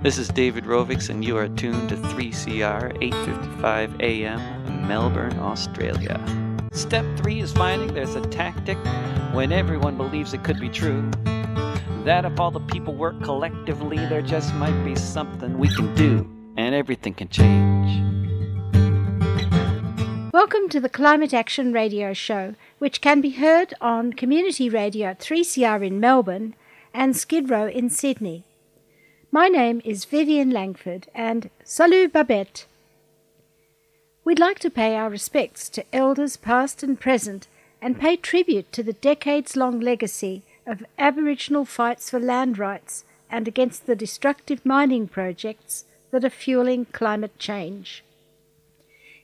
This is David Rovics, and you are tuned to 3CR 8:55 a.m. Melbourne, Australia. Step three is finding there's a tactic when everyone believes it could be true. That if all the people work collectively, there just might be something we can do, and everything can change. Welcome to the Climate Action Radio Show, which can be heard on Community Radio 3CR in Melbourne and Skid Row in Sydney. My name is Vivien Langford and salut Babette. We'd like to pay our respects to elders past and present and pay tribute to the decades long legacy of Aboriginal fights for land rights and against the destructive mining projects that are fueling climate change.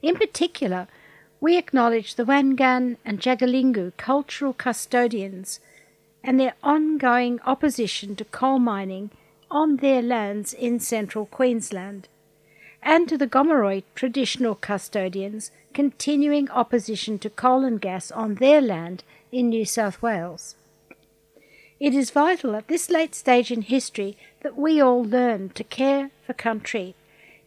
In particular, we acknowledge the Wangan and Jagalingou cultural custodians and their ongoing opposition to coal mining on their lands in central Queensland, and to the Gomeroi traditional custodians continuing opposition to coal and gas on their land in New South Wales. It is vital at this late stage in history that we all learn to care for country.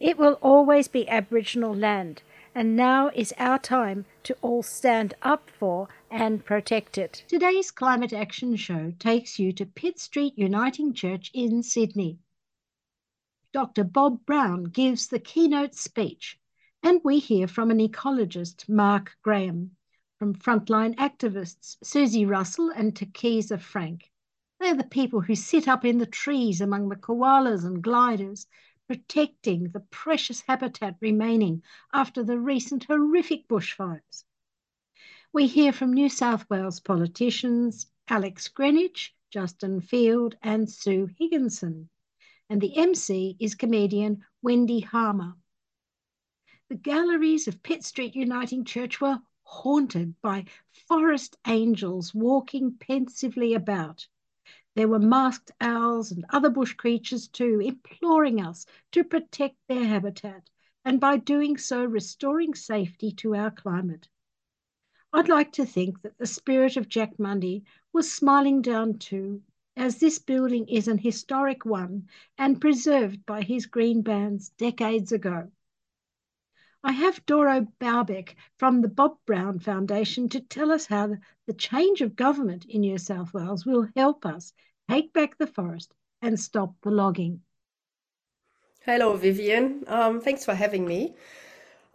It will always be Aboriginal land, and now is our time to all stand up for and protect it. Today's Climate Action Show takes you to Pitt Street Uniting Church in Sydney. Dr. Bob Brown gives the keynote speech, and we hear from an ecologist, Mark Graham, from frontline activists, Susie Russell and Takiza Frank. They're the people who sit up in the trees among the koalas and gliders, protecting the precious habitat remaining after the recent horrific bushfires. We hear from New South Wales politicians Alex Greenwich, Justin Field, and Sue Higginson. And the MC is comedian Wendy Harmer. The galleries of Pitt Street Uniting Church were haunted by forest angels walking pensively about. There were masked owls and other bush creatures too, imploring us to protect their habitat and by doing so restoring safety to our climate. I'd like to think that the spirit of Jack Mundey was smiling down too, as this building is an historic one and preserved by his green bans decades ago. I have Doro Babeck from the Bob Brown Foundation to tell us how the change of government in New South Wales will help us take back the forest and stop the logging. Hello, Vivian. Um, thanks for having me.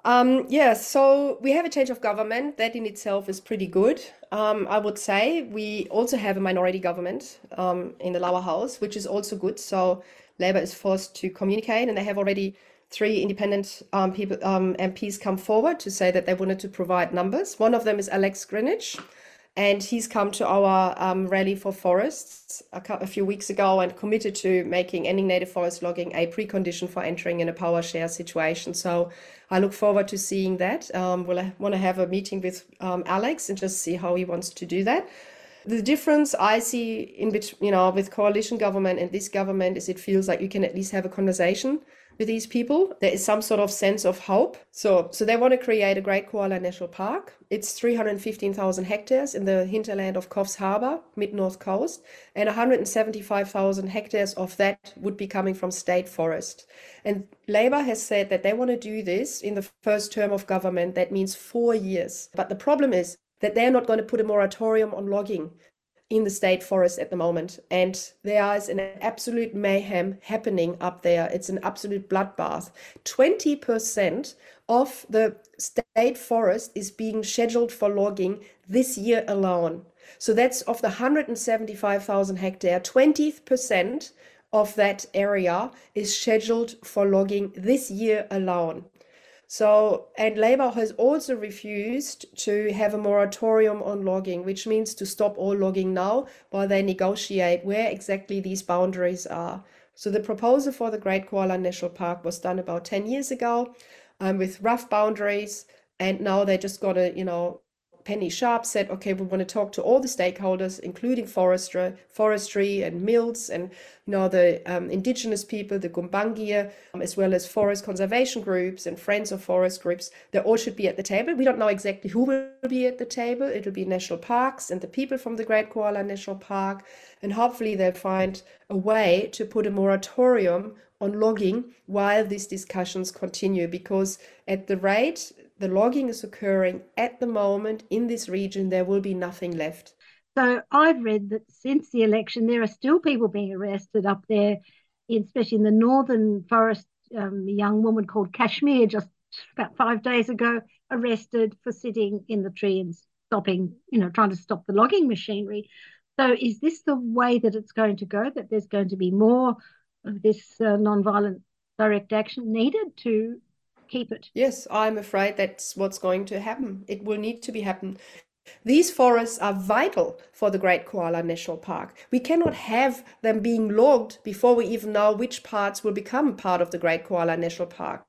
Um, yeah, so we have a change of government. That in itself is pretty good. Um, I would say we also have a minority government um, in the lower house, which is also good. So Labour is forced to communicate, and they have already three independent um, people um, MPs come forward to say that they wanted to provide numbers. One of them is Alex Greenwich and he's come to our um, rally for forests a, a, few weeks ago and committed to making ending native forest logging a precondition for entering in a power share situation. So I look forward to seeing that. Um, we'll want to have a meeting with um, Alex and just see how he wants to do that. The difference I see in between, you know, with coalition government and this government is it feels like you can at least have a conversation with these people. There is some sort of sense of hope. So, so they want to create a Great Koala National Park. It's 315,000 hectares in the hinterland of Coffs Harbour, mid north coast, and 175,000 hectares of that would be coming from state forest. And Labour has said that they want to do this in the first term of government. That means four years. But the problem is that they're not going to put a moratorium on logging in the state forest at the moment. And there is an absolute mayhem happening up there. It's an absolute bloodbath. 20% of the state forest is being scheduled for logging this year alone. So that's of the 175,000 hectare, 20% of that area is scheduled for logging this year alone. So, and Labour has also refused to have a moratorium on logging, which means to stop all logging now while they negotiate where exactly these boundaries are. So, the proposal for the Great Koala National Park was done about 10 years ago um, with rough boundaries, and now they're just going to, you know, Penny Sharp said, okay, we want to talk to all the stakeholders, including forestry, forestry and mills and you know the um, indigenous people, the Gumbaynggirr, um, as well as forest conservation groups and friends of forest groups. They all should be at the table. We don't know exactly who will be at the table. It'll be national parks and the people from the Great Koala National Park, and hopefully they'll find a way to put a moratorium on logging while these discussions continue because at the rate the logging is occurring at the moment in this region, there will be nothing left. So I've read that since the election, there are still people being arrested up there, especially in the northern forest. Um, a young woman called Kashmir just about five days ago arrested for sitting in the tree and stopping, you know, trying to stop the logging machinery. So is this the way that it's going to go? That there's going to be more of this uh, non-violent direct action needed to keep it. Yes, I'm afraid that's what's going to happen. It will need to be happen. These forests are vital for the Great Koala National Park. We cannot have them being logged before we even know which parts will become part of the Great Koala National Park.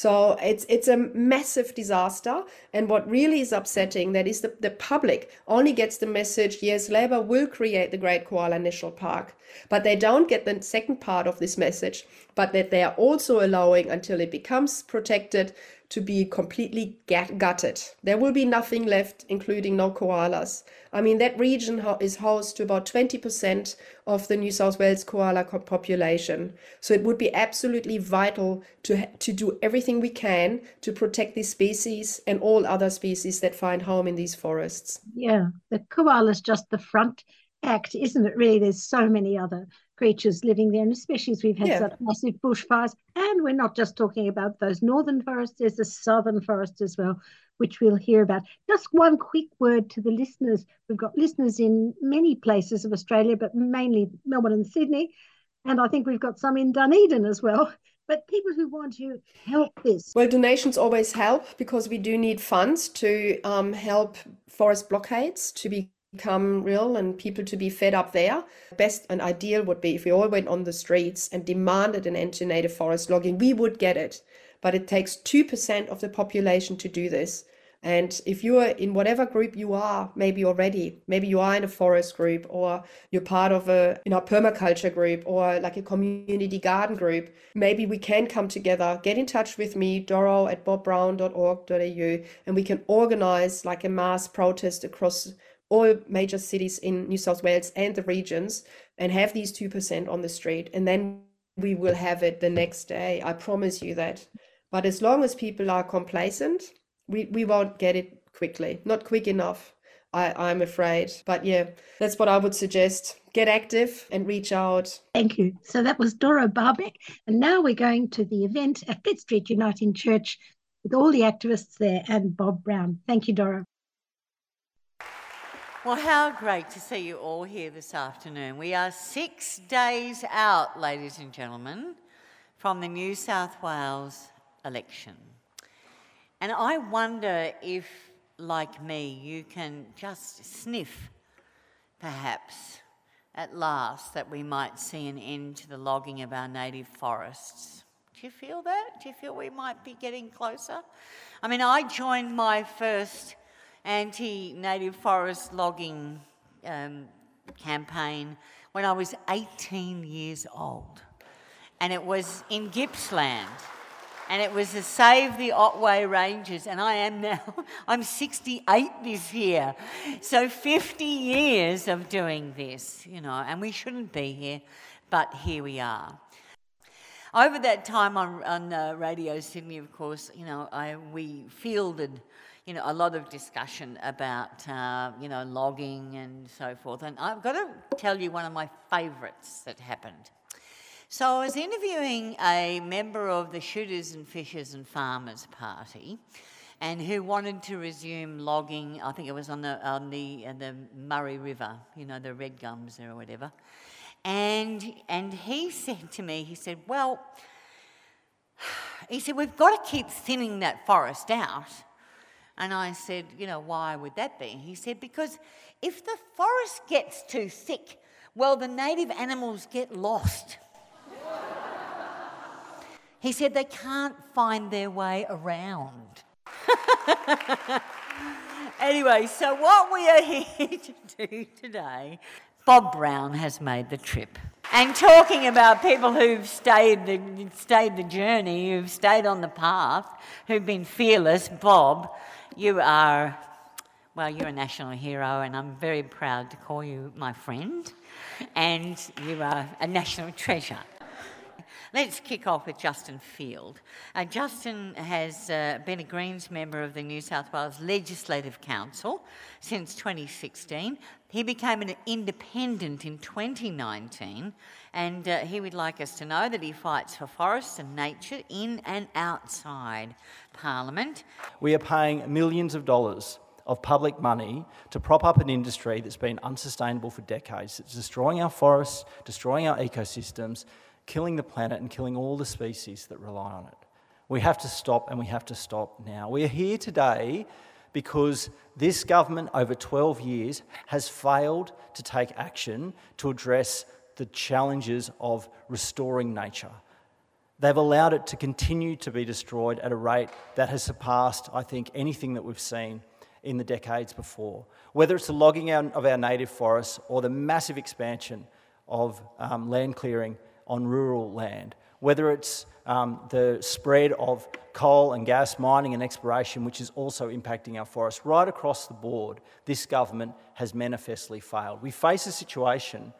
So it's it's a massive disaster. And what really is upsetting that is the, the public only gets the message, yes, Labour will create the Great Koala National Park. But they don't get the second part of this message, but that they are also allowing until it becomes protected to be completely gutted. There will be nothing left, including no koalas. I mean, that region is host to about 20% of the New South Wales koala population. So it would be absolutely vital to, to do everything we can to protect this species and all other species that find home in these forests. Yeah, the koala is just the front act, isn't it? Really, there's so many other creatures living there, and especially as we've had yeah. such massive bushfires. And we're not just talking about those northern forests, there's the southern forest as well, which we'll hear about. Just one quick word to the listeners. We've got listeners in many places of Australia, but mainly Melbourne and Sydney. And I think we've got some in Dunedin as well. But people who want to help this. Well, donations always help because we do need funds to um, help forest blockades to be become real and people to be fed up there. Best and ideal would be if we all went on the streets and demanded an end to native forest logging, we would get it. But it takes 2% of the population to do this. And if you are in whatever group you are, maybe already, maybe you are in a forest group or you're part of a you know permaculture group or like a community garden group, maybe we can come together. Get in touch with me, Doro at bobbrown.org.au, and we can organize like a mass protest across all major cities in New South Wales and the regions and have these 2% on the street. And then we will have it the next day. I promise you that. But as long as people are complacent, we, we won't get it quickly, not quick enough. I, I'm afraid. But yeah, that's what I would suggest. Get active and reach out. Thank you. So that was Dora Babeck. And now we're going to the event at Pitt Street Uniting Church with all the activists there and Bob Brown. Thank you, Doro. Well, how great to see you all here this afternoon. We are six days out, ladies and gentlemen, from the New South Wales election. And I wonder if, like me, you can just sniff, perhaps, at last, that we might see an end to the logging of our native forests. Do you feel that? Do you feel we might be getting closer? I mean, I joined my first anti native forest logging um, campaign when I was 18 years old. And it was in Gippsland. And it was to save the Otway Ranges. And I am now, I'm 68 this year. So 50 years of doing this, you know, and we shouldn't be here, but here we are. Over that time on, on uh, Radio Sydney, of course, you know, I, we fielded you know, a lot of discussion about, uh, you know, logging and so forth. And I've got to tell you one of my favourites that happened. So I was interviewing a member of the Shooters and Fishers and Farmers Party, and who wanted to resume logging. I think it was on the on the uh, the Murray River, you know, the red gums there or whatever. And and he said to me, he said, "Well." He said, We've got to keep thinning that forest out and I said, You know, why would that be? He said, Because if the forest gets too thick, well, the native animals get lost. he said they can't find their way around. Anyway, so what we are here to do today, Bob Brown has made the trip. And talking about people who've stayed the, stayed the journey, who've stayed on the path, who've been fearless, Bob, you are, well, you're a national hero, and I'm very proud to call you my friend. And you are a national treasure. Let's kick off with Justin Field. Uh, Justin has uh, been a Greens member of the New South Wales Legislative Council since 2016. He became an independent in 2019, and uh, he would like us to know that he fights for forests and nature in and outside Parliament. We are paying millions of dollars of public money to prop up an industry that's been unsustainable for decades. It's destroying our forests, destroying our ecosystems, killing the planet and killing all the species that rely on it. We have to stop and we have to stop now. We are here today because this government over 12 years has failed to take action to address the challenges of restoring nature. They've allowed it to continue to be destroyed at a rate that has surpassed, I think, anything that we've seen in the decades before. Whether it's the logging out of our native forests or the massive expansion of um, land clearing on rural land, whether it's um, the spread of coal and gas mining and exploration, which is also impacting our forests. Right across the board, this government has manifestly failed. We face a situation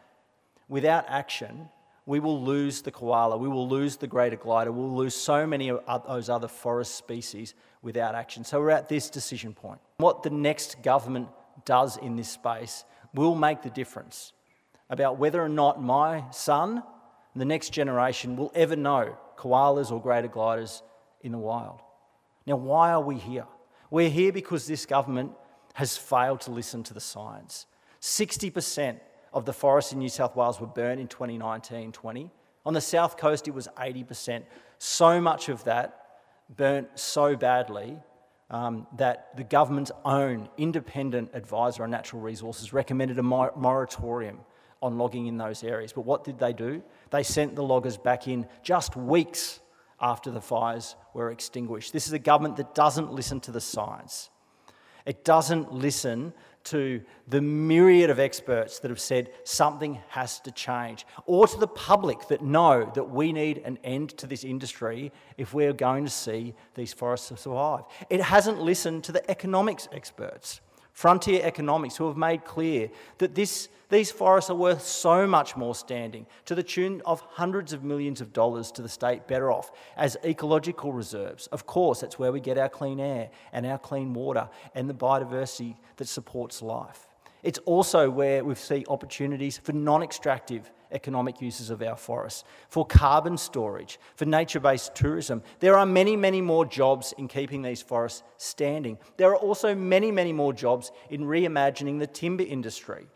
without action, we will lose the koala, we will lose the greater glider, we'll lose so many of those other forest species without action. So we're at this decision point. What the next government does in this space will make the difference about whether or not my son the next generation will ever know koalas or greater gliders in the wild. Now, why are we here? We're here because this government has failed to listen to the science. 60% of the forests in New South Wales were burnt in 2019 20. On the south coast, it was 80%. So much of that burnt so badly um, that the government's own independent advisor on natural resources recommended a moratorium on logging in those areas. But what did they do? They sent the loggers back in just weeks after the fires were extinguished. This is a government that doesn't listen to the science. It doesn't listen to the myriad of experts that have said something has to change, or to the public that know that we need an end to this industry if we're going to see these forests survive. It hasn't listened to the economics experts, frontier economics, who have made clear that this these forests are worth so much more standing, to the tune of hundreds of millions of dollars to the state better off as ecological reserves. Of course, that's where we get our clean air and our clean water and the biodiversity that supports life. It's also where we see opportunities for non extractive economic uses of our forests, for carbon storage, for nature based tourism. There are many, many more jobs in keeping these forests standing. There are also many, many more jobs in reimagining the timber industry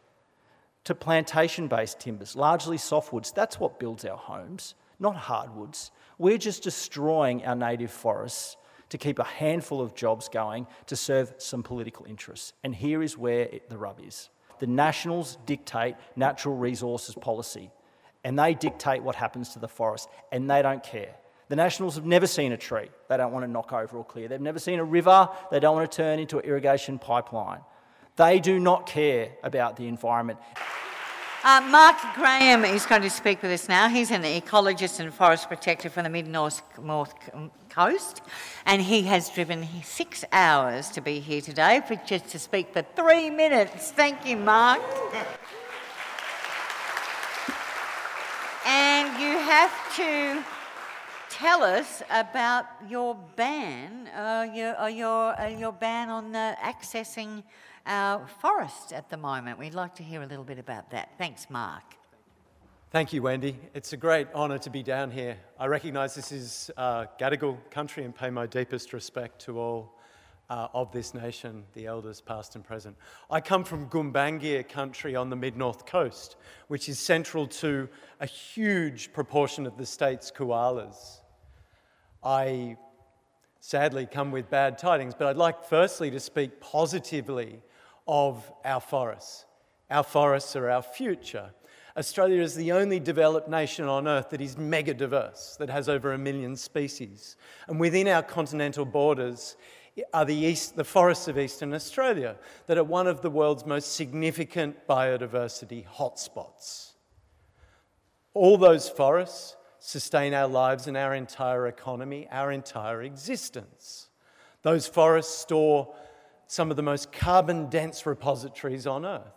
to plantation based timbers, largely softwoods. That's what builds our homes, not hardwoods. We're just destroying our native forests to keep a handful of jobs going to serve some political interests. And here is where it, the rub is. The Nationals dictate natural resources policy, and they dictate what happens to the forest, and they don't care. The Nationals have never seen a tree they don't want to knock over or clear. They've never seen a river they don't want to turn into an irrigation pipeline. They do not care about the environment. Uh, Mark Graham is going to speak with us now. He's an ecologist and forest protector from the mid north coast, and he has driven six hours to be here today for just to speak for three minutes. Thank you, Mark. and you have to tell us about your ban, uh, your, uh, your, uh, your ban on uh, accessing our forest at the moment. We'd like to hear a little bit about that. Thanks, Mark. Thank you, Wendy. It's a great honour to be down here. I recognise this is uh, Gadigal country and pay my deepest respect to all uh, of this nation, the elders past and present. I come from Gumbaynggirr country on the mid north coast, which is central to a huge proportion of the state's koalas. I sadly come with bad tidings, but I'd like firstly to speak positively of our forests. Our forests are our future. Australia is the only developed nation on earth that is mega diverse, that has over a million species. And within our continental borders are the, east, the forests of eastern Australia that are one of the world's most significant biodiversity hotspots. All those forests sustain our lives and our entire economy, our entire existence. Those forests store some of the most carbon dense repositories on Earth.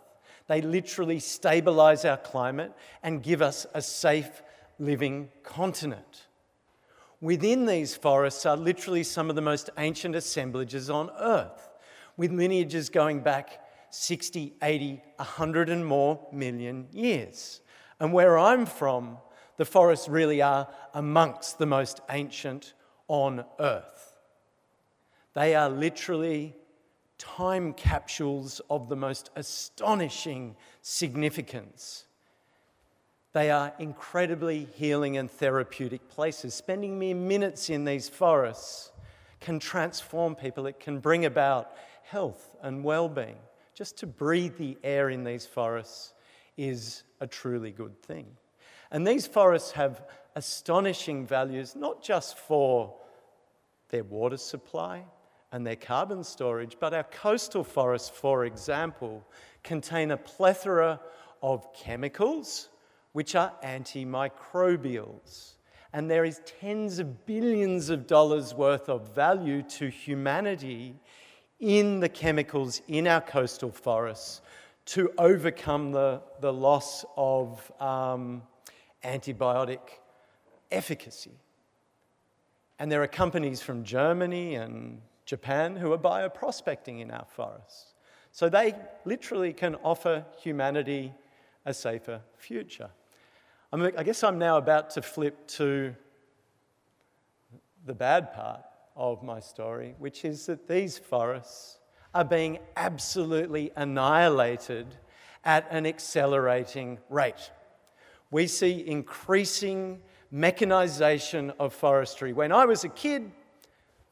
They literally stabilize our climate and give us a safe living continent. Within these forests are literally some of the most ancient assemblages on Earth, with lineages going back 60, 80, 100 and more million years. And where I'm from, the forests really are amongst the most ancient on Earth. They are literally time capsules of the most astonishing significance. They are incredibly healing and therapeutic places. Spending mere minutes in these forests can transform people, it can bring about health and well being. Just to breathe the air in these forests is a truly good thing. And these forests have astonishing values, not just for their water supply and their carbon storage, but our coastal forests, for example, contain a plethora of chemicals which are antimicrobials. And there is tens of billions of dollars worth of value to humanity in the chemicals in our coastal forests to overcome the, the loss of um, antibiotic efficacy. And there are companies from Germany and Japan who are bioprospecting in our forests. So they literally can offer humanity a safer future. I guess I'm now about to flip to the bad part of my story, which is that these forests are being absolutely annihilated at an accelerating rate. We see increasing mechanization of forestry. When I was a kid,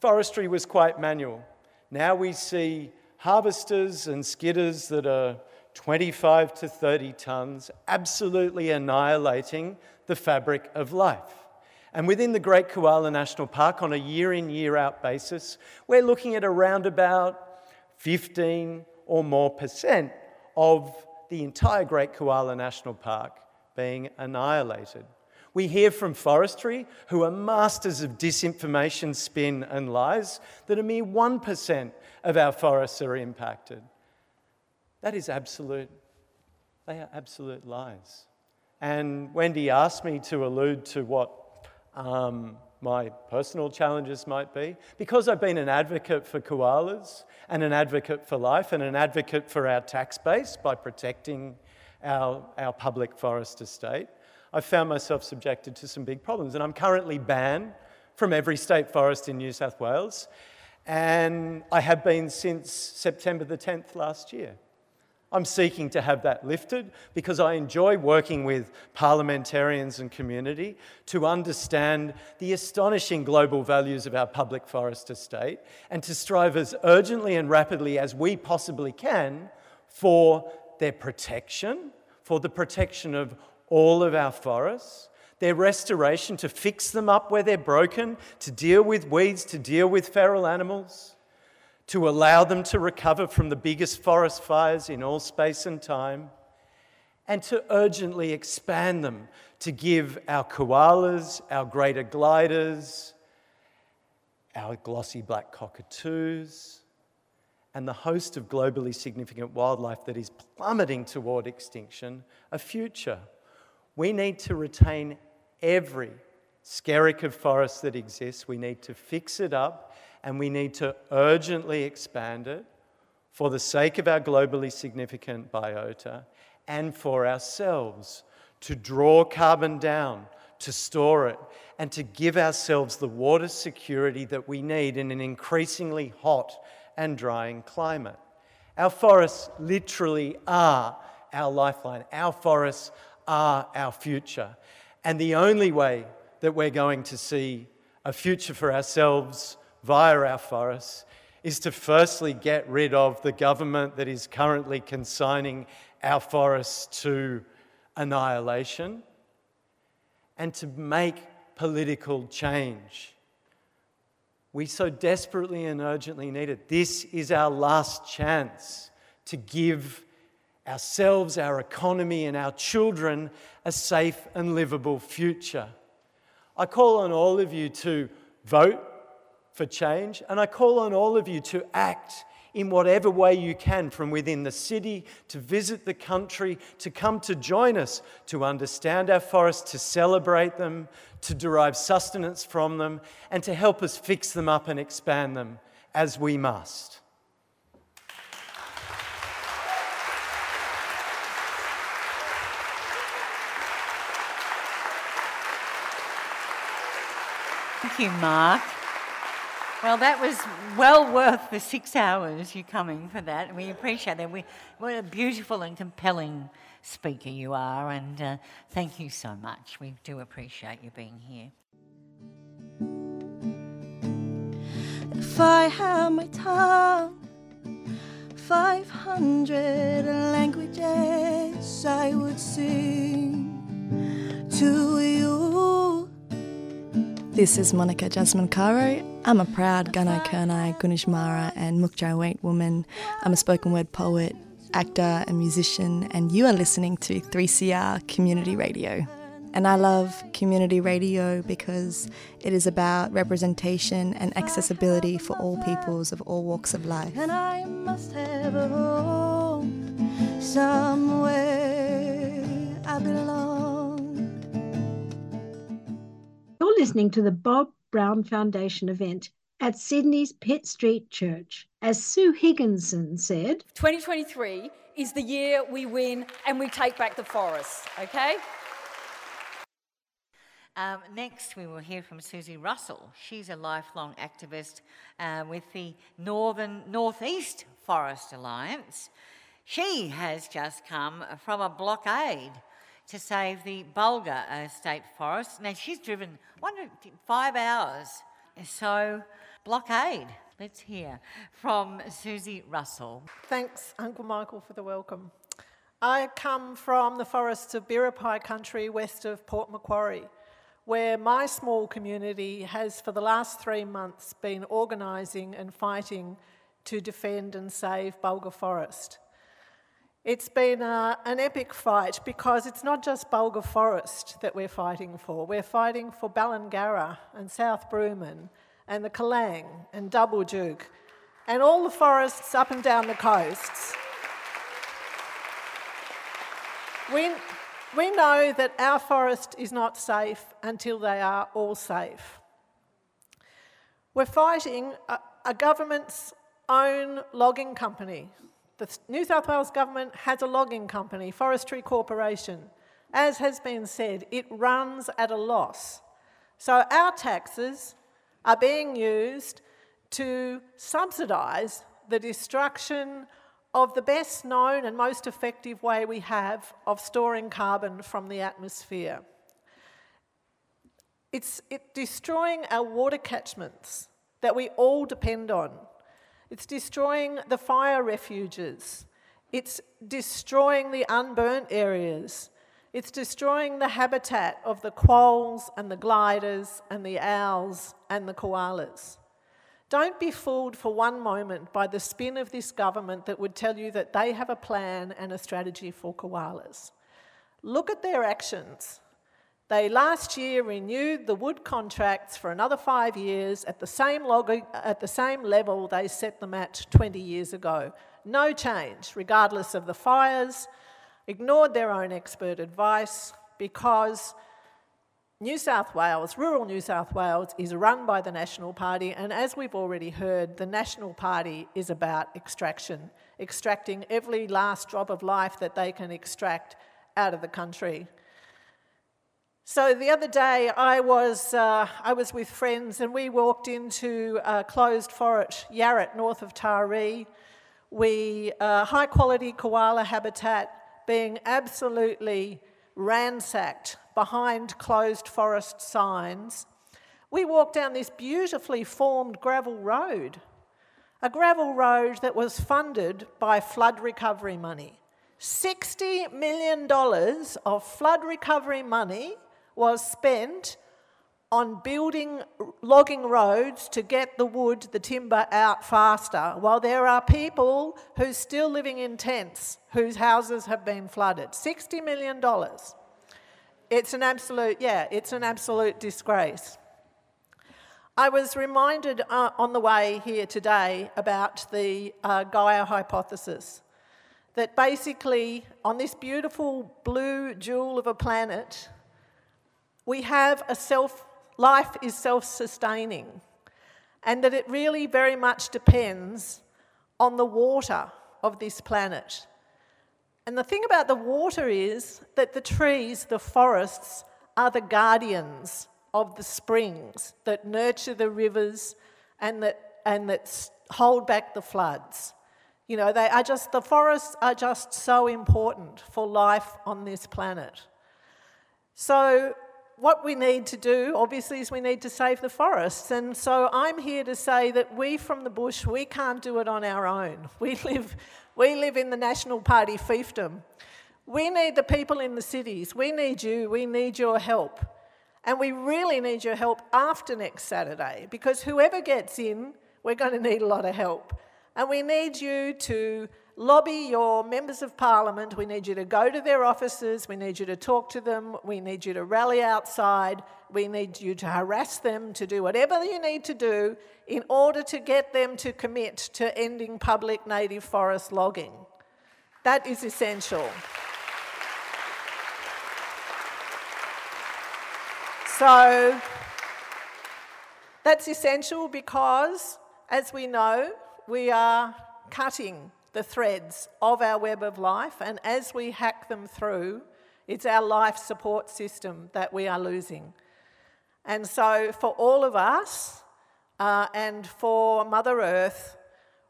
forestry was quite manual. Now we see harvesters and skidders that are 25 to 30 tons, absolutely annihilating the fabric of life. And within the Great Koala National Park, on a year in, year out basis, we're looking at around about 15 or more percent of the entire Great Koala National Park being annihilated. We hear from forestry, who are masters of disinformation, spin, and lies, that a mere 1% of our forests are impacted. That is absolute, they are absolute lies. And Wendy asked me to allude to what um, my personal challenges might be. Because I've been an advocate for koalas and an advocate for life and an advocate for our tax base by protecting our, our public forest estate, I've found myself subjected to some big problems. And I'm currently banned from every state forest in New South Wales. And I have been since September the 10th last year. I'm seeking to have that lifted because I enjoy working with parliamentarians and community to understand the astonishing global values of our public forest estate and to strive as urgently and rapidly as we possibly can for their protection, for the protection of all of our forests, their restoration to fix them up where they're broken, to deal with weeds, to deal with feral animals to allow them to recover from the biggest forest fires in all space and time, and to urgently expand them to give our koalas, our greater gliders, our glossy black cockatoos, and the host of globally significant wildlife that is plummeting toward extinction a future. We need to retain every skerrick of forest that exists. We need to fix it up and we need to urgently expand it for the sake of our globally significant biota and for ourselves to draw carbon down, to store it, and to give ourselves the water security that we need in an increasingly hot and drying climate. Our forests literally are our lifeline. Our forests are our future. And the only way that we're going to see a future for ourselves via our forests is to firstly get rid of the government that is currently consigning our forests to annihilation and to make political change. We so desperately and urgently need it. This is our last chance to give ourselves, our economy, and our children a safe and livable future. I call on all of you to vote for change, and I call on all of you to act in whatever way you can from within the city, to visit the country, to come to join us, to understand our forests, to celebrate them, to derive sustenance from them, and to help us fix them up and expand them as we must. Thank you, Mark. Well, that was well worth the six hours you coming for that. We appreciate that. We, what a beautiful and compelling speaker you are, and uh, thank you so much. We do appreciate you being here. If I had my tongue, 500 languages I would sing to you. This is Monica Jasmine Caro. I'm a proud Gunai Kurnai, Gunditjmara, and Mukjai Wait woman. I'm a spoken word poet, actor, and musician, and you are listening to 3CR Community Radio. And I love community radio because it is about representation and accessibility for all peoples of all walks of life. And I must have a home somewhere I belong. Listening to the Bob Brown Foundation event at Sydney's Pitt Street Church. As Sue Higginson said, 2023 is the year we win and we take back the forests, okay? Um, next, we will hear from Susie Russell. She's a lifelong activist uh, with the Northern Northeast Forest Alliance. She has just come from a blockade to save the Bulga State Forest. Now, she's driven one, five hours. So, blockade. Let's hear from Susie Russell. Thanks, Uncle Michael, for the welcome. I come from the forests of Biripi country west of Port Macquarie, where my small community has for the last three months been organising and fighting to defend and save Bulga Forest. It's been uh, an epic fight because it's not just Bulga Forest that we're fighting for. We're fighting for Ballengarra and South Brooman and the Kalang and Double Duke and all the forests up and down the coasts. We, we know that our forest is not safe until they are all safe. We're fighting a, a government's own logging company. The New South Wales government has a logging company, Forestry Corporation. As has been said, it runs at a loss. So our taxes are being used to subsidise the destruction of the best known and most effective way we have of storing carbon from the atmosphere. It's it destroying our water catchments that we all depend on. It's destroying the fire refuges. It's destroying the unburnt areas. It's destroying the habitat of the quolls and the gliders and the owls and the koalas. Don't be fooled for one moment by the spin of this government that would tell you that they have a plan and a strategy for koalas. Look at their actions. They last year renewed the wood contracts for another five years at the same, log- at the same level they set them at 20 years ago. No change, regardless of the fires, ignored their own expert advice because New South Wales, rural New South Wales, is run by the National Party, and as we've already heard, the National Party is about extraction, extracting every last drop of life that they can extract out of the country. So the other day, I was, uh, I was with friends, and we walked into closed forest, Yarratt, north of Taree. We, uh, high quality koala habitat being absolutely ransacked behind closed forest signs, we walked down this beautifully formed gravel road. A gravel road that was funded by flood recovery money. $60 million of flood recovery money was spent on building logging roads to get the wood, the timber out faster, while there are people who are still living in tents whose houses have been flooded. $60 million. It's an absolute, yeah, it's an absolute disgrace. I was reminded uh, on the way here today about the uh, Gaia hypothesis. That basically, on this beautiful blue jewel of a planet, we have a self life is self sustaining, and that it really very much depends on the water of this planet. And the thing about the water is that the trees, the forests, are the guardians of the springs that nurture the rivers and that, and that hold back the floods. You know, they are just, the forests are just so important for life on this planet. So what we need to do, obviously, is we need to save the forests. And so I'm here to say that we from the bush, we can't do it on our own. We live, we live in the National Party fiefdom. We need the people in the cities. We need you. We need your help. And we really need your help after next Saturday because whoever gets in, we're going to need a lot of help. And we need you to lobby your members of parliament. We need you to go to their offices. We need you to talk to them. We need you to rally outside. We need you to harass them, to do whatever you need to do in order to get them to commit to ending public native forest logging. That is essential. So, that's essential because, as we know, we are cutting the threads of our web of life, and as we hack them through, it's our life support system that we are losing. And so, for all of us uh, and for Mother Earth,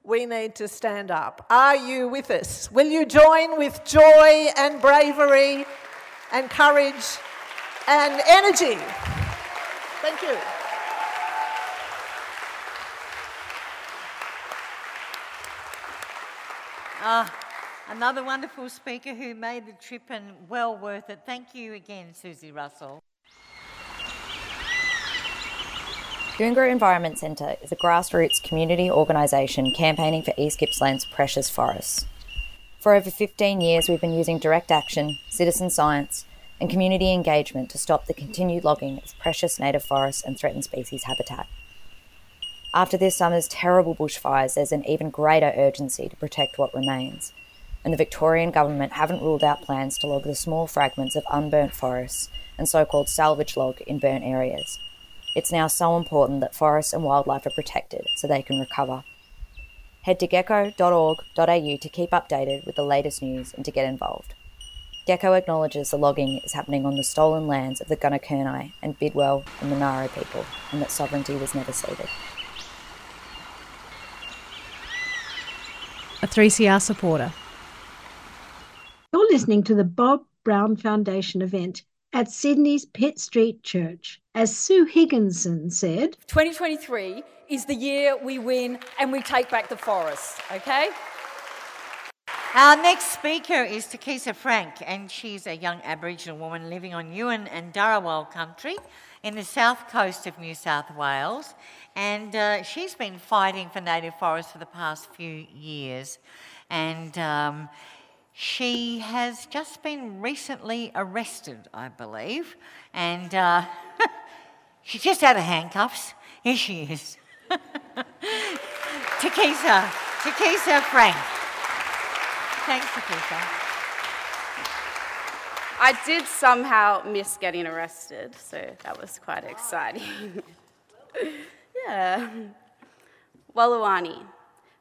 we need to stand up. Are you with us? Will you join with joy and bravery and courage and energy? Thank you. Ah, another wonderful speaker who made the trip and well worth it. Thank you again, Susie Russell. Goongerah Environment Centre is a grassroots community organisation campaigning for East Gippsland's precious forests. For over 15 years, we've been using direct action, citizen science, and community engagement to stop the continued logging of precious native forests and threatened species habitat. After this summer's terrible bushfires, there's an even greater urgency to protect what remains, and the Victorian government haven't ruled out plans to log the small fragments of unburnt forests and so called salvage log in burnt areas. It's now so important that forests and wildlife are protected so they can recover. Head to gecko.org.au to keep updated with the latest news and to get involved. Gecko acknowledges the logging is happening on the stolen lands of the Gunaikurnai and Bidawal and Monaro people, and that sovereignty was never ceded. A 3CR supporter. You're listening to the Bob Brown Foundation event at Sydney's Pitt Street Church. As Sue Higginson said, 2023 is the year we win and we take back the forests, okay? Our next speaker is Takisa Frank, and she's a young Aboriginal woman living on Yuin and Dharawal country in the south coast of New South Wales. And uh, she's been fighting for native forests for the past few years. And um, she has just been recently arrested, I believe. And uh, she's just out of handcuffs. Here she is. Takisa, Takisa Frank. Thanks, Takisa. I did somehow miss getting arrested, so that was quite exciting. Yeah. Walawani.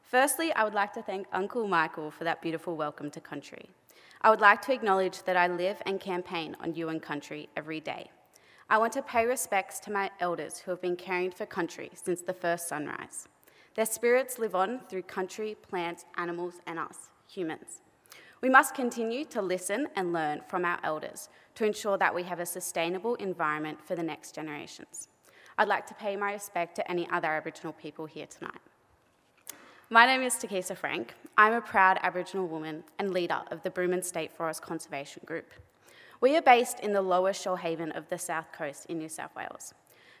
Firstly, I would like to thank Uncle Michael for that beautiful welcome to country. I would like to acknowledge that I live and campaign on Yuin country every day. I want to pay respects to my elders who have been caring for country since the first sunrise. Their spirits live on through country, plants, animals, and us, humans. We must continue to listen and learn from our elders to ensure that we have a sustainable environment for the next generations. I'd like to pay my respect to any other Aboriginal people here tonight. My name is Takisa Frank. I'm a proud Aboriginal woman and leader of the Broomans State Forest Conservation Group. We are based in the lower Shoalhaven of the South Coast in New South Wales.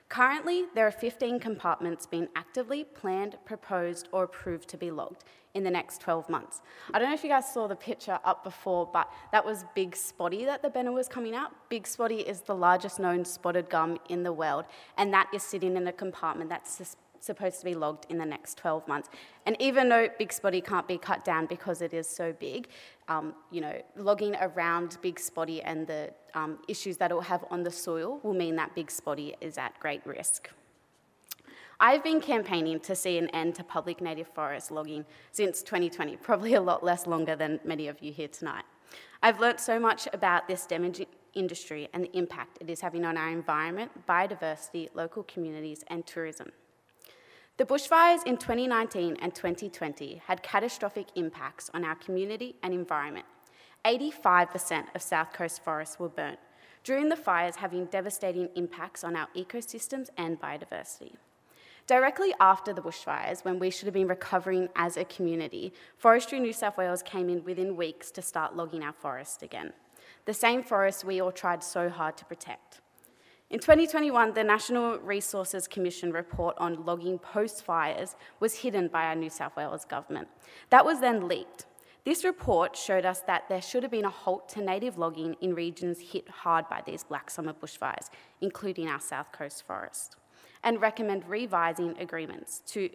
Currently, there are 15 compartments being actively planned, proposed, or approved to be logged in the next 12 months. I don't know if you guys saw the picture up before, but that was Big Spotty that the banner was coming out. Big Spotty is the largest known spotted gum in the world, and that is sitting in a compartment that's supposed to be logged in the next 12 months. And even though Big Spotty can't be cut down because it is so big, um, you know, logging around Big Spotty and the um, issues that it will have on the soil will mean that Big Spotty is at great risk. I've been campaigning to see an end to public native forest logging since 2020, probably a lot less longer than many of you here tonight. I've learnt so much about this damaging industry and the impact it is having on our environment, biodiversity, local communities, and tourism. The bushfires in 2019 and 2020 had catastrophic impacts on our community and environment. 85% of South Coast forests were burnt, during the fires having devastating impacts on our ecosystems and biodiversity. Directly after the bushfires, when we should have been recovering as a community, Forestry New South Wales came in within weeks to start logging our forest again. The same forest we all tried so hard to protect. In 2021, the Natural Resources Commission report on logging post fires was hidden by our New South Wales government. That was then leaked. This report showed us that there should have been a halt to native logging in regions hit hard by these black summer bushfires, including our South Coast forest, and recommend revising agreements to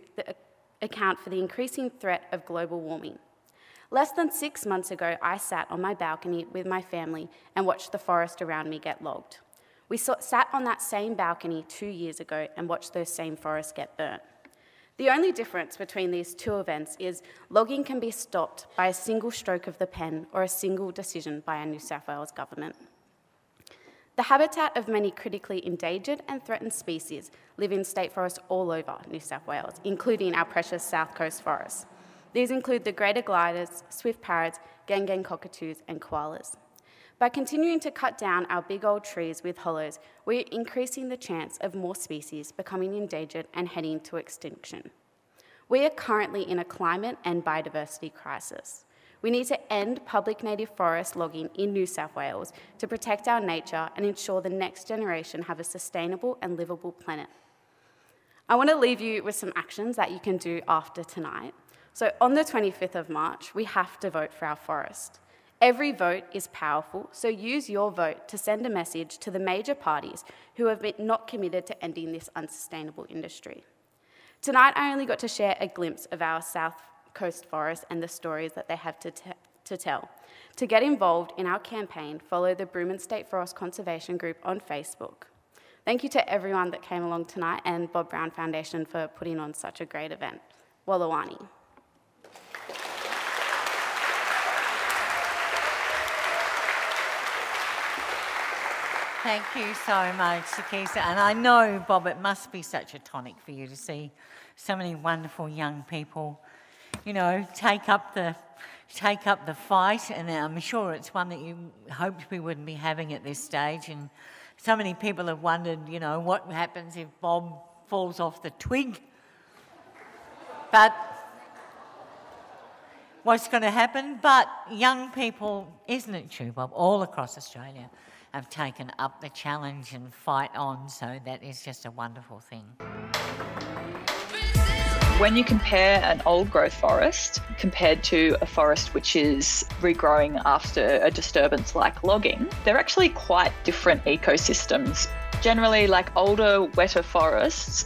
account for the increasing threat of global warming. Less than six months ago, I sat on my balcony with my family and watched the forest around me get logged. We sat on that same balcony two years ago and watched those same forests get burnt. The only difference between these two events is logging can be stopped by a single stroke of the pen or a single decision by our New South Wales government. The habitat of many critically endangered and threatened species live in state forests all over New South Wales, including our precious South Coast forests. These include the greater gliders, swift parrots, gang cockatoos, and koalas. By continuing to cut down our big old trees with hollows, we're increasing the chance of more species becoming endangered and heading to extinction. We are currently in a climate and biodiversity crisis. We need to end public native forest logging in New South Wales to protect our nature and ensure the next generation have a sustainable and livable planet. I want to leave you with some actions that you can do after tonight. So, on the 25th of March, we have to vote for our forest. Every vote is powerful, so use your vote to send a message to the major parties who have been not committed to ending this unsustainable industry. Tonight, I only got to share a glimpse of our South Coast Forest and the stories that they have to, to tell. To get involved in our campaign, follow the Broome State Forest Conservation Group on Facebook. Thank you to everyone that came along tonight and Bob Brown Foundation for putting on such a great event. Walawaani. Thank you so much, Takisa. And I know, Bob, it must be such a tonic for you to see so many wonderful young people, you know, take up the take up the fight. And I'm sure it's one that you hoped we wouldn't be having at this stage. And so many people have wondered, you know, what happens if Bob falls off the twig. But what's going to happen? But young people, isn't it true, Bob, all across Australia have taken up the challenge and fight on. So that is just a wonderful thing. When you compare an old growth forest compared to a forest which is regrowing after a disturbance like logging, they're actually quite different ecosystems. Generally, like older, wetter forests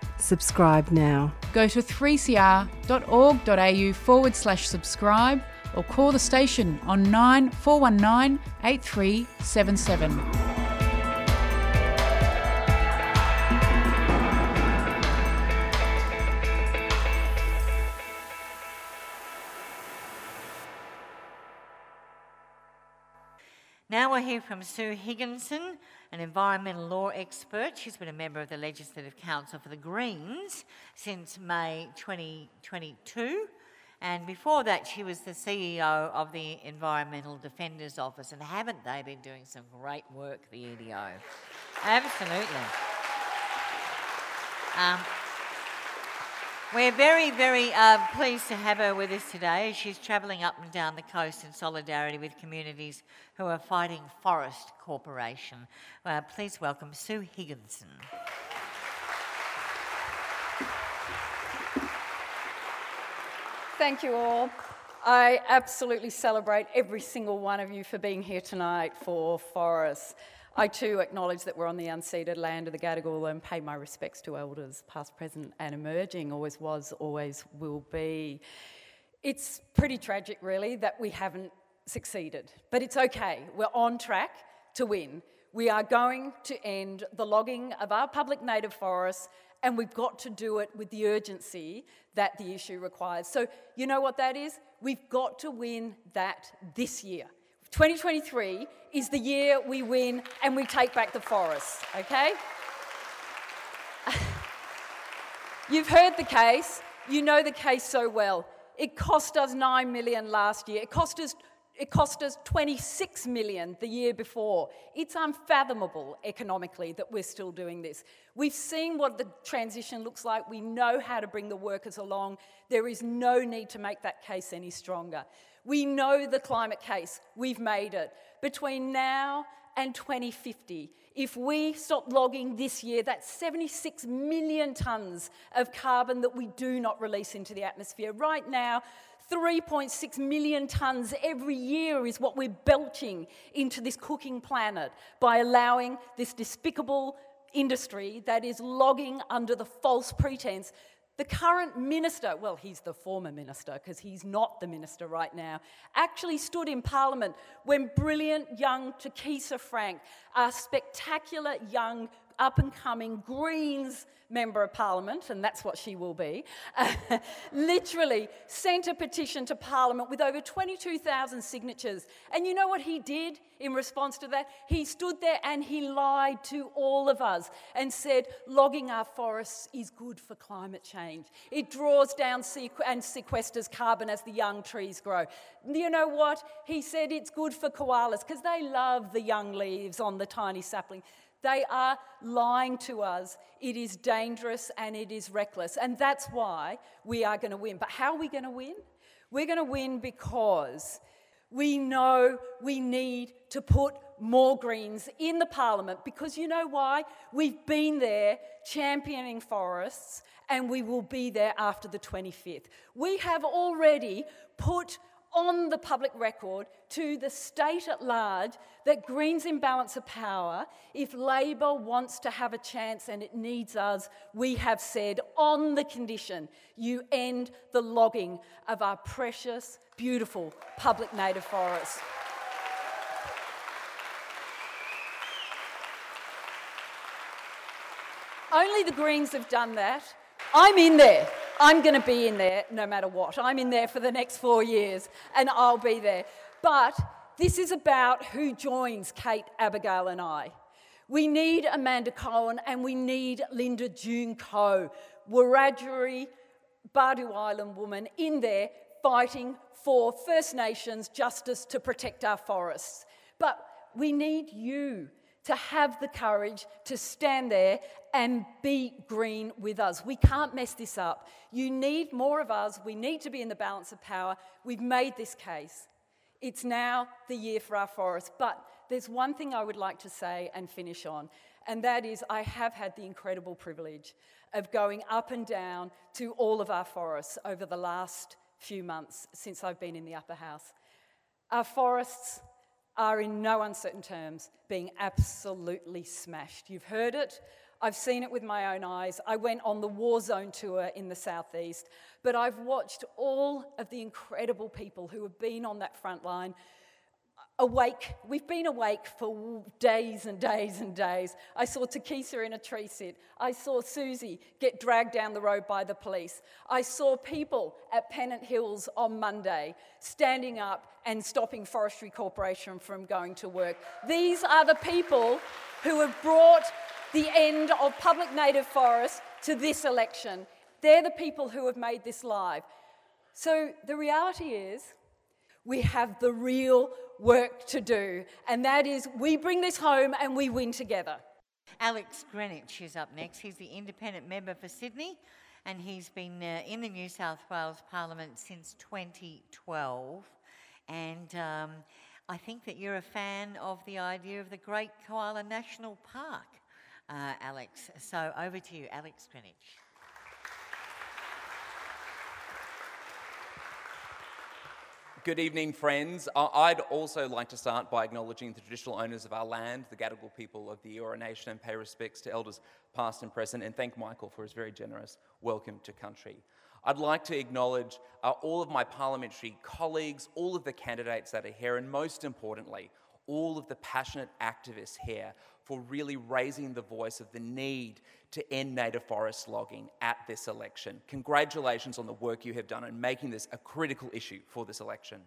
Subscribe now. Go to 3cr.org.au forward slash subscribe or call the station on 9419 8377. Now we'll hear from Sue Higginson an environmental law expert. She's been a member of the Legislative Council for the Greens since May 2022. And before that, she was the CEO of the Environmental Defenders Office. And haven't they been doing some great work, the EDO? Absolutely. Um, we're very, very uh, pleased to have her with us today. She's travelling up and down the coast in solidarity with communities who are fighting forest corporation. Uh, please welcome Sue Higginson. Thank you all. I absolutely celebrate every single one of you for being here tonight for forests. I too acknowledge that we're on the unceded land of the Gadigal and pay my respects to elders, past, present, and emerging, always was, always will be. It's pretty tragic, really, that we haven't succeeded, but it's okay. We're on track to win. We are going to end the logging of our public native forests and we've got to do it with the urgency that the issue requires. So, you know what that is? We've got to win that this year. 2023 is the year we win and we take back the forests, okay? You've heard the case, you know the case so well. It cost us 9 million last year. It cost us it cost us 26 million the year before. It's unfathomable economically that we're still doing this. We've seen what the transition looks like. We know how to bring the workers along. There is no need to make that case any stronger. We know the climate case. We've made it. Between now and 2050, if we stop logging this year, that's 76 million tonnes of carbon that we do not release into the atmosphere. Right now, 3.6 million tonnes every year is what we're belching into this cooking planet by allowing this despicable industry that is logging under the false pretense. The current minister, well, he's the former minister because he's not the minister right now, actually stood in Parliament when brilliant young Takisa Frank, a spectacular young up and coming Greens Member of Parliament, and that's what she will be, literally sent a petition to Parliament with over 22,000 signatures. And you know what he did in response to that? He stood there and he lied to all of us and said, logging our forests is good for climate change. It draws down and sequesters carbon as the young trees grow. You know what? He said it's good for koalas because they love the young leaves on the tiny sapling. They are lying to us. It is dangerous and it is reckless. And that's why we are going to win. But how are we going to win? We're going to win because we know we need to put more Greens in the Parliament because you know why? We've been there championing forests and we will be there after the 25th. We have already put on the public record to the state at large that Greens imbalance of power, if Labor wants to have a chance and it needs us, we have said on the condition you end the logging of our precious, beautiful public native forests. Only the Greens have done that. I'm in there. I'm going to be in there no matter what. I'm in there for the next four years and I'll be there. But this is about who joins Kate, Abigail, and I. We need Amanda Cohn and we need Lynda-June Coe, Wiradjuri, Badu Island woman in there fighting for First Nations justice to protect our forests. But we need you to have the courage to stand there and be green with us. We can't mess this up. You need more of us. We need to be in the balance of power. We've made this case. It's now the year for our forests. But there's one thing I would like to say and finish on, and that is I have had the incredible privilege of going up and down to all of our forests over the last few months since I've been in the upper house. Our forests are, in no uncertain terms, being absolutely smashed. You've heard it. I've seen it with my own eyes. I went on the war zone tour in the southeast, but I've watched all of the incredible people who have been on that front line. Awake. We've been awake for days and days and days. I saw Takisa in a tree sit. I saw Susie get dragged down the road by the police. I saw people at Pennant Hills on Monday standing up and stopping Forestry Corporation from going to work. These are the people who have brought the end of public native forests to this election. They're the people who have made this live. So the reality is, we have the real work to do, and that is we bring this home and we win together. Alex Greenwich is up next. He's the independent member for Sydney, and he's been uh, in the New South Wales Parliament since 2012. And um, I think that you're a fan of the idea of the Great Koala National Park, uh, Alex. So over to you, Alex Greenwich. Good evening, friends. I'd also like to start by acknowledging the traditional owners of our land, the Gadigal people of the Eora Nation, and pay respects to elders past and present, and thank Michael for his very generous welcome to country. I'd like to acknowledge uh, all of my parliamentary colleagues, all of the candidates that are here, and most importantly, all of the passionate activists here for really raising the voice of the need to end native forest logging at this election. Congratulations on the work you have done in making this a critical issue for this election.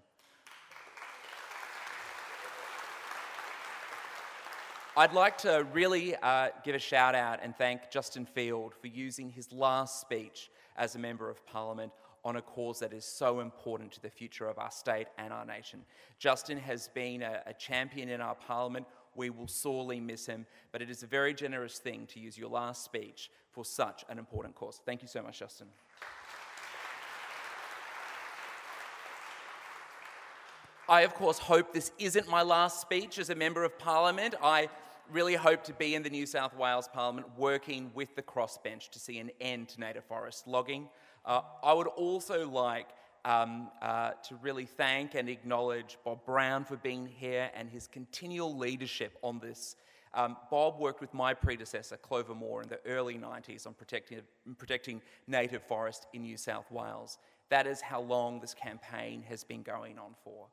I'd like to really uh, give a shout out and thank Justin Field for using his last speech as a Member of Parliament on a cause that is so important to the future of our state and our nation. Justin has been a, a champion in our Parliament we will sorely miss him, but it is a very generous thing to use your last speech for such an important cause. Thank you so much, Justin. I, of course, hope this isn't my last speech as a Member of Parliament. I really hope to be in the New South Wales Parliament working with the crossbench to see an end to native forest logging. Uh, I would also like um, uh, to really thank and acknowledge Bob Brown for being here and his continual leadership on this. Um, Bob worked with my predecessor, Clover Moore, in the early 90s on protecting, protecting native forest in New South Wales. That is how long this campaign has been going on for.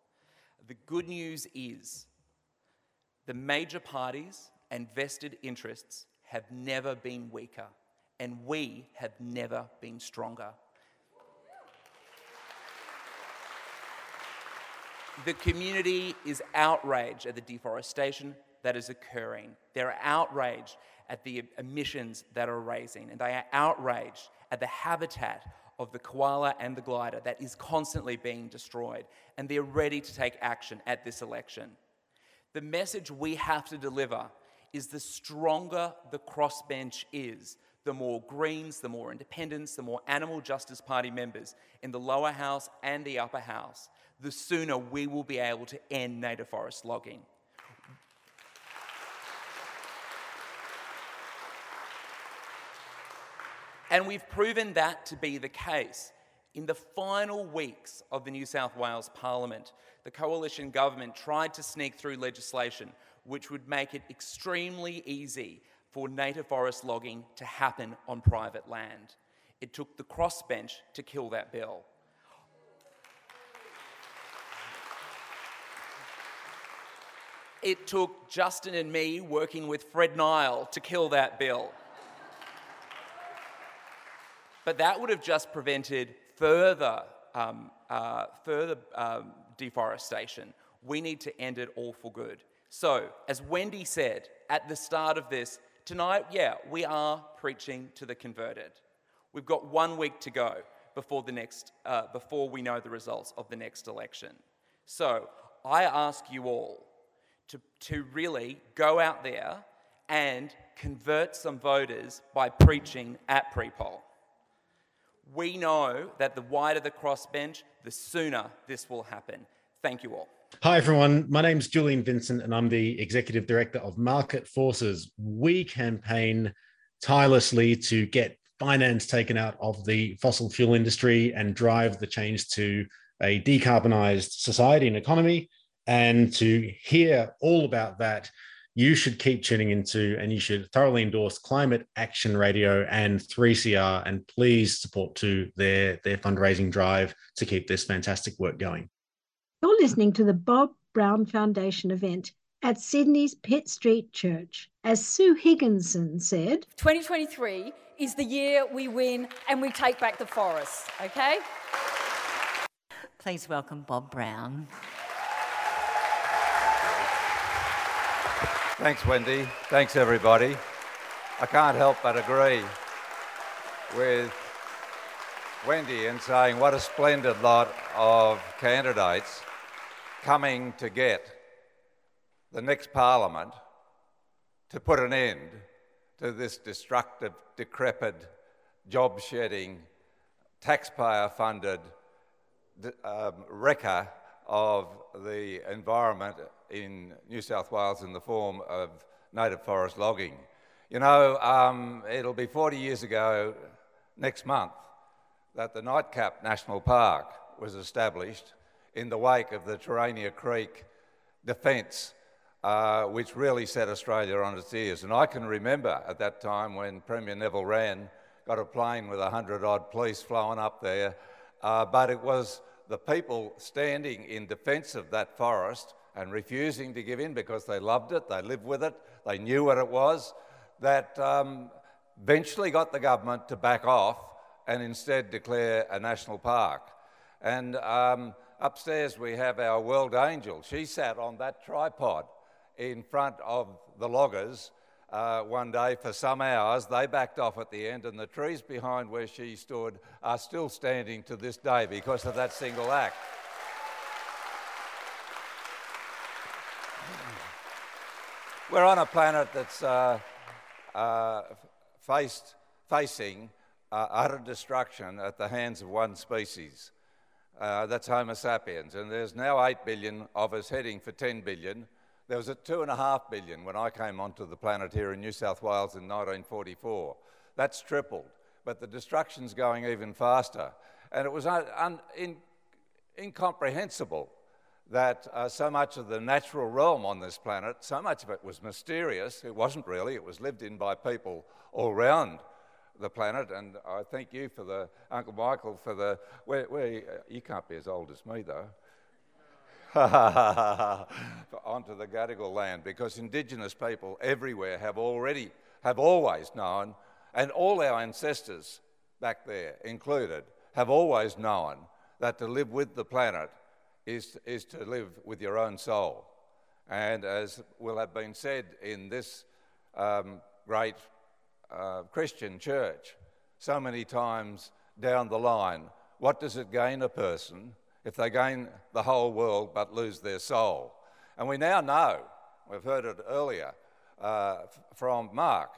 The good news is the major parties and vested interests have never been weaker, and we have never been stronger. The community is outraged at the deforestation that is occurring. They're outraged at the emissions that are raising, and they are outraged at the habitat of the koala and the glider that is constantly being destroyed, and they're ready to take action at this election. The message we have to deliver is the stronger the crossbench is, the more Greens, the more Independents, the more Animal Justice Party members in the lower house and the upper house the sooner we will be able to end native forest logging. And we've proven that to be the case. In the final weeks of the New South Wales Parliament, the coalition government tried to sneak through legislation which would make it extremely easy for native forest logging to happen on private land. It took the crossbench to kill that bill. It took Justin and me working with Fred Nile to kill that bill. But that would have just prevented further, um, uh, further um, deforestation. We need to end it all for good. So, as Wendy said at the start of this, tonight, yeah, we are preaching to the converted. We've got one week to go before the next, uh, before we know the results of the next election. So, I ask you all to, to really go out there and convert some voters by preaching at pre poll. We know that the wider the crossbench, the sooner this will happen. Thank you all. Hi, everyone. My name is Julian Vincent, and I'm the Executive Director of Market Forces. We campaign tirelessly to get finance taken out of the fossil fuel industry and drive the change to a decarbonised society and economy. And to hear all about that, you should keep tuning into and you should thoroughly endorse Climate Action Radio and 3CR and please support to their, their fundraising drive to keep this fantastic work going. You're listening to the Bob Brown Foundation event at Sydney's Pitt Street Church. As Sue Higginson said, 2023 is the year we win and we take back the forests, okay? Please welcome Bob Brown. Thanks, Wendy. Thanks, everybody. I can't help but agree with Wendy in saying what a splendid lot of candidates coming to get the next parliament to put an end to this destructive, decrepit, job shedding, taxpayer funded um, wrecker of the environment in New South Wales in the form of native forest logging. You know, um, it'll be 40 years ago next month that the Nightcap National Park was established in the wake of the Terania Creek defence, uh, which really set Australia on its ears. And I can remember at that time when Premier Neville Wran got a plane with 100 odd police flowing up there, uh, but it was the people standing in defence of that forest and refusing to give in because they loved it, they lived with it, they knew what it was, that um, eventually got the government to back off and instead declare a national park. And um, upstairs we have our world angel. She sat on that tripod in front of the loggers uh, one day for some hours. They backed off at the end, and the trees behind where she stood are still standing to this day because of that single act. We're on a planet that's uh, uh, faced, facing uh, utter destruction at the hands of one species. Uh, that's Homo sapiens. And there's now 8 billion of us heading for 10 billion. There was at 2.5 billion when I came onto the planet here in New South Wales in 1944. That's tripled. But the destruction's going even faster. And it was un- un- in- incomprehensible that uh, so much of the natural realm on this planet, so much of it was mysterious. It wasn't really, it was lived in by people all around the planet. And I thank you for the, Uncle Michael, for the, where, where you can't be as old as me though. onto the Gadigal land because Indigenous people everywhere have already, have always known, and all our ancestors back there included, have always known that to live with the planet is, is to live with your own soul. And as will have been said in this um, great uh, Christian church so many times down the line. What does it gain a person if they gain the whole world but lose their soul? And we now know, we've heard it earlier uh, from Mark,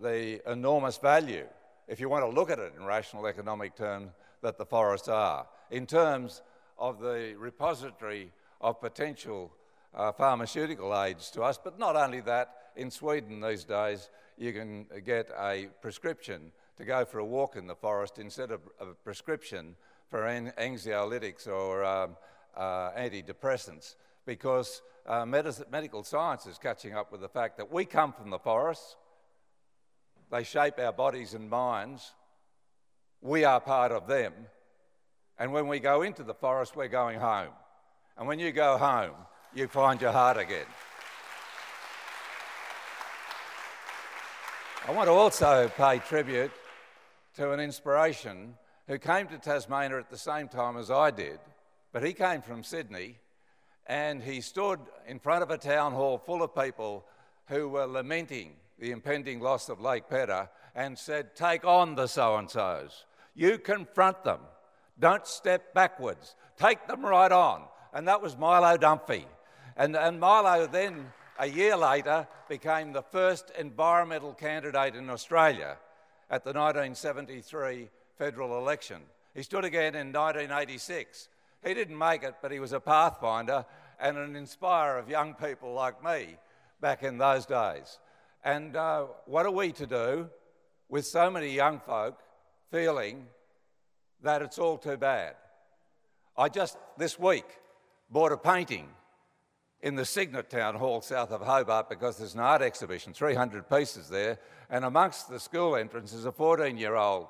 the enormous value, if you want to look at it in rational economic terms, that the forests are, in terms of the repository of potential uh, pharmaceutical aids to us. But not only that, in Sweden these days, you can get a prescription to go for a walk in the forest instead of a prescription for anxiolytics or um, uh, antidepressants. Because uh, medical science is catching up with the fact that we come from the forests, they shape our bodies and minds, we are part of them, and when we go into the forest, we're going home. And when you go home, you find your heart again. I want to also pay tribute to an inspiration who came to Tasmania at the same time as I did, but he came from Sydney and he stood in front of a town hall full of people who were lamenting the impending loss of Lake Pedder and said, Take on the so and so's. You confront them. Don't step backwards. Take them right on. And that was Milo Dunphy. And, and Milo then a year later, became the first environmental candidate in Australia at the 1973 federal election. He stood again in 1986. He didn't make it, but he was a pathfinder and an inspirer of young people like me back in those days. And uh, what are we to do with so many young folk feeling that it's all too bad? I just this week bought a painting in the Cygnet Town Hall south of Hobart because there's an art exhibition, 300 pieces there. And amongst the school entrance is a 14 year old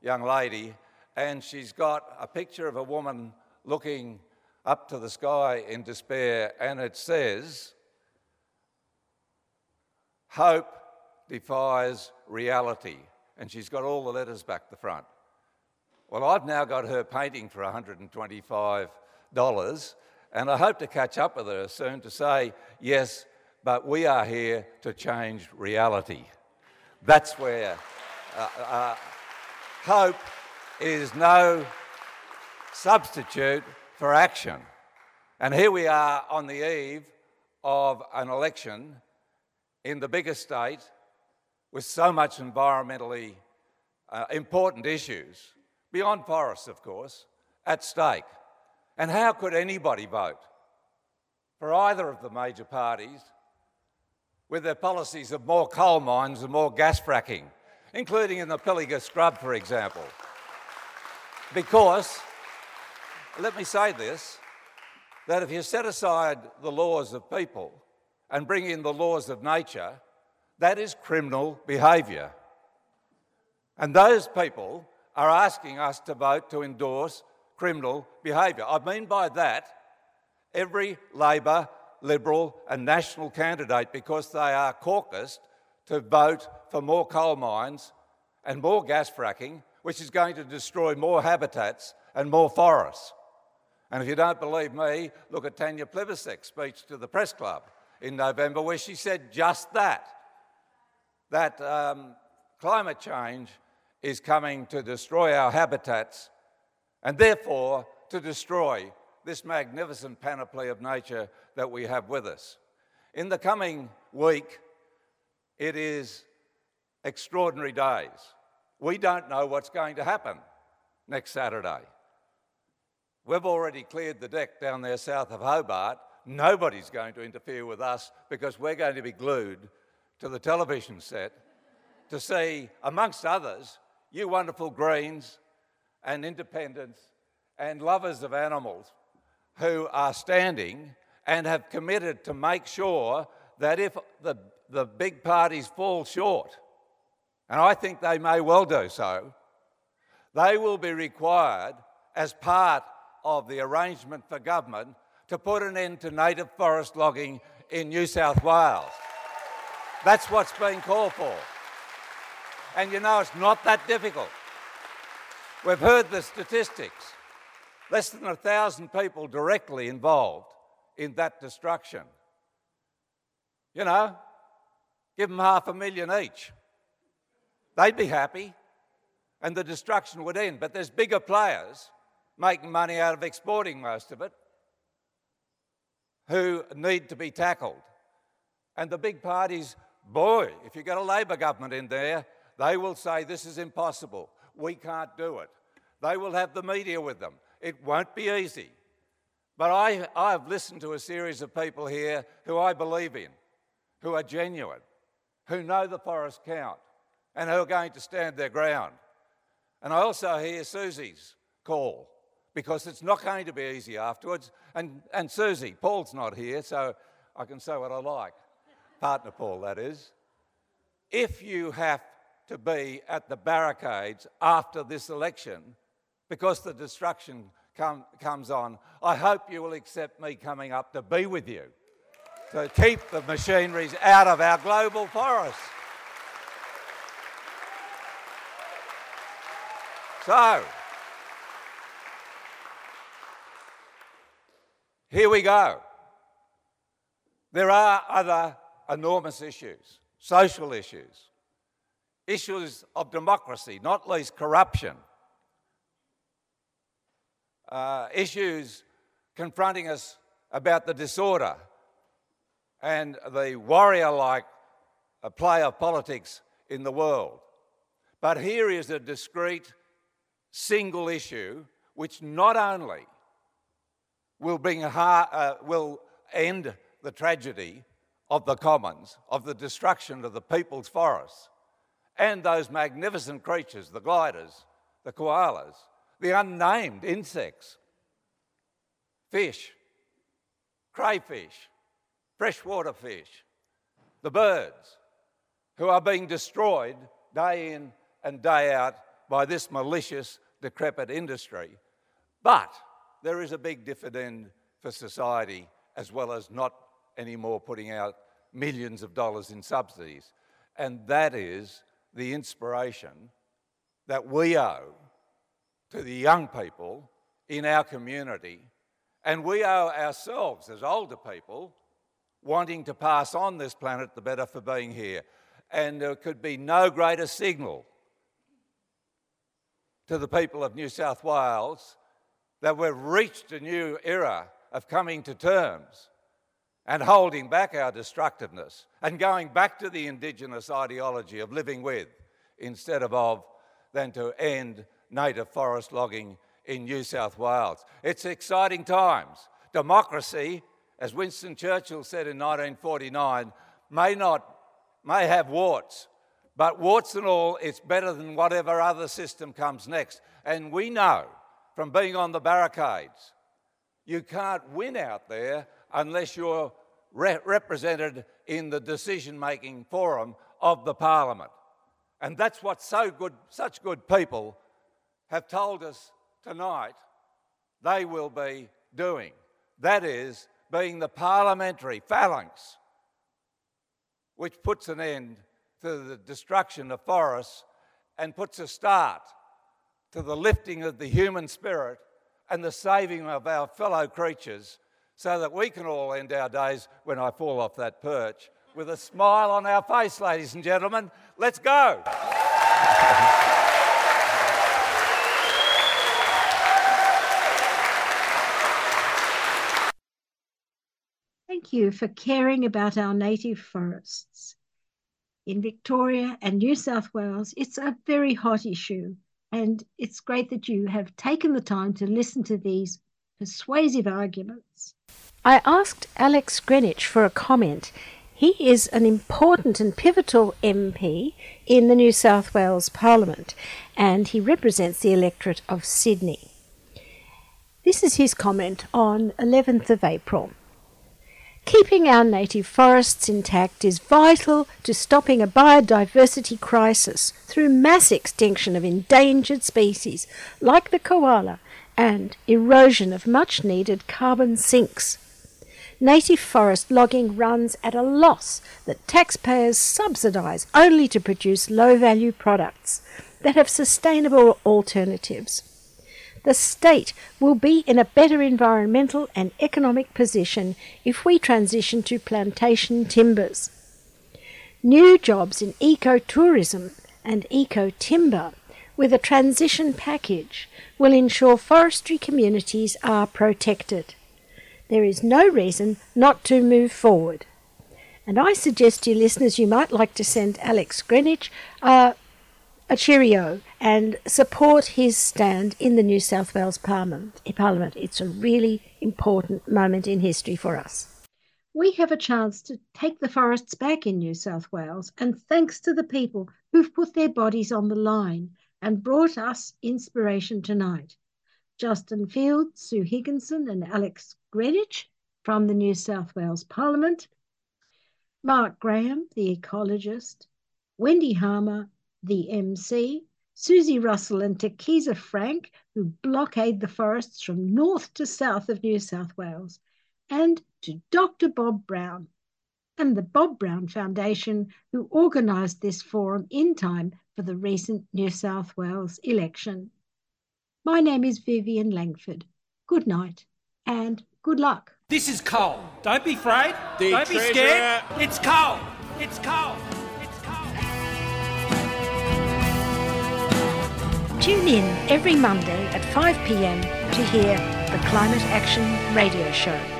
young lady, and she's got a picture of a woman looking up to the sky in despair, and it says, Hope defies reality. And she's got all the letters back the front. Well, I've now got her painting for $125, and I hope to catch up with her soon to say, yes, but we are here to change reality. That's where uh, uh, hope is no substitute for action. And here we are on the eve of an election in the biggest state with so much environmentally uh, important issues, beyond forests, of course, at stake. And how could anybody vote for either of the major parties with their policies of more coal mines and more gas fracking, including in the Pilliga Scrub, for example? Because, let me say this, that if you set aside the laws of people and bring in the laws of nature, that is criminal behaviour. And those people are asking us to vote to endorse criminal behaviour. I mean by that every Labor, Liberal, and National candidate, because they are caucused to vote for more coal mines and more gas fracking, which is going to destroy more habitats and more forests. And if you don't believe me, look at Tanya Plibersek's speech to the press club in November, where she said just that that um, climate change is coming to destroy our habitats and therefore to destroy this magnificent panoply of nature that we have with us. In the coming week, it is extraordinary days. We don't know what's going to happen next Saturday. We've already cleared the deck down there south of Hobart. Nobody's going to interfere with us because we're going to be glued to the television set to see, amongst others, you wonderful Greens and independents and lovers of animals who are standing and have committed to make sure that if the, the big parties fall short, and I think they may well do so, they will be required as part of the arrangement for government to put an end to native forest logging in New South Wales. That's what's being called for. And you know, it's not that difficult. We've heard the statistics. Less than a thousand people directly involved in that destruction. You know, give them half a million each. They'd be happy and the destruction would end. But there's bigger players making money out of exporting most of it who need to be tackled. And the big parties Boy, if you got a Labor government in there, they will say this is impossible. We can't do it. They will have the media with them. It won't be easy. But I, I've listened to a series of people here who I believe in, who are genuine, who know the forest count, and who are going to stand their ground. And I also hear Susie's call because it's not going to be easy afterwards. And, and Susie, Paul's not here, so I can say what I like partner Paul, that is, if you have to be at the barricades after this election because the destruction come, comes on, I hope you will accept me coming up to be with you to keep the machineries out of our global forests. So, here we go. There are other enormous issues, social issues, issues of democracy, not least corruption, uh, issues confronting us about the disorder and the warrior like uh, play of politics in the world. But here is a discrete single issue which not only will, bring uh, will end the tragedy of the commons, of the destruction of the people's forests, and those magnificent creatures, the gliders, the koalas, the unnamed insects, fish, crayfish, freshwater fish, the birds, who are being destroyed day in and day out by this malicious, decrepit industry. But there is a big dividend for society, as well as not anymore putting out millions of dollars in subsidies. And that is the inspiration that we owe to the young people in our community. And we owe ourselves as older people wanting to pass on this planet the better for being here. And there could be no greater signal to the people of New South Wales that we've reached a new era of coming to terms and holding back our destructiveness and going back to the Indigenous ideology of living with instead of of than to end native forest logging in New South Wales. It's exciting times. Democracy, as Winston Churchill said in 1949, may not may have warts, but warts and all, it's better than whatever other system comes next. And we know from being on the barricades, you can't win out there unless you're re- represented in the decision making forum of the parliament. And that's what so good, such good people have told us tonight they will be doing. That is, being the parliamentary phalanx which puts an end to the destruction of forests and puts a start to the lifting of the human spirit and the saving of our fellow creatures so that we can all end our days when I fall off that perch with a smile on our face, ladies and gentlemen. Let's go. Thank you for caring about our native forests. In Victoria and New South Wales, it's a very hot issue, and it's great that you have taken the time to listen to these persuasive arguments. I asked Alex Greenwich for a comment. He is an important and pivotal MP in the New South Wales Parliament, and he represents the electorate of Sydney. This is his comment on 11th of April. Keeping our native forests intact is vital to stopping a biodiversity crisis through mass extinction of endangered species like the koala and erosion of much needed carbon sinks. Native forest logging runs at a loss that taxpayers subsidise only to produce low value products that have sustainable alternatives the state will be in a better environmental and economic position if we transition to plantation timbers. New jobs in ecotourism and eco timber with a transition package will ensure forestry communities are protected. There is no reason not to move forward. And I suggest to you listeners you might like to send Alex Greenwich uh, a cheerio and support his stand in the New South Wales. Parliament. It's a really important moment in history for us. We have a chance to take the forests back in New South Wales, and thanks to the people who've put their bodies on the line and brought us inspiration tonight. Justin Field, Sue Higginson, and Alex Greenwich from the New South Wales Parliament, Mark Graham, the ecologist, Wendy Harmer, the MC, Susie Russell and Takiza Frank, who blockade the forests from north to south of New South Wales, and to Dr. Bob Brown and the Bob Brown Foundation, who organised this forum in time for the recent New South Wales election. My name is Vivien Langford. Good night and good luck. This is coal. Don't be afraid. The Don't be scared. It's coal. It's coal. It's coal. Tune in every Monday at 5 pm to hear the Climate Action Radio Show.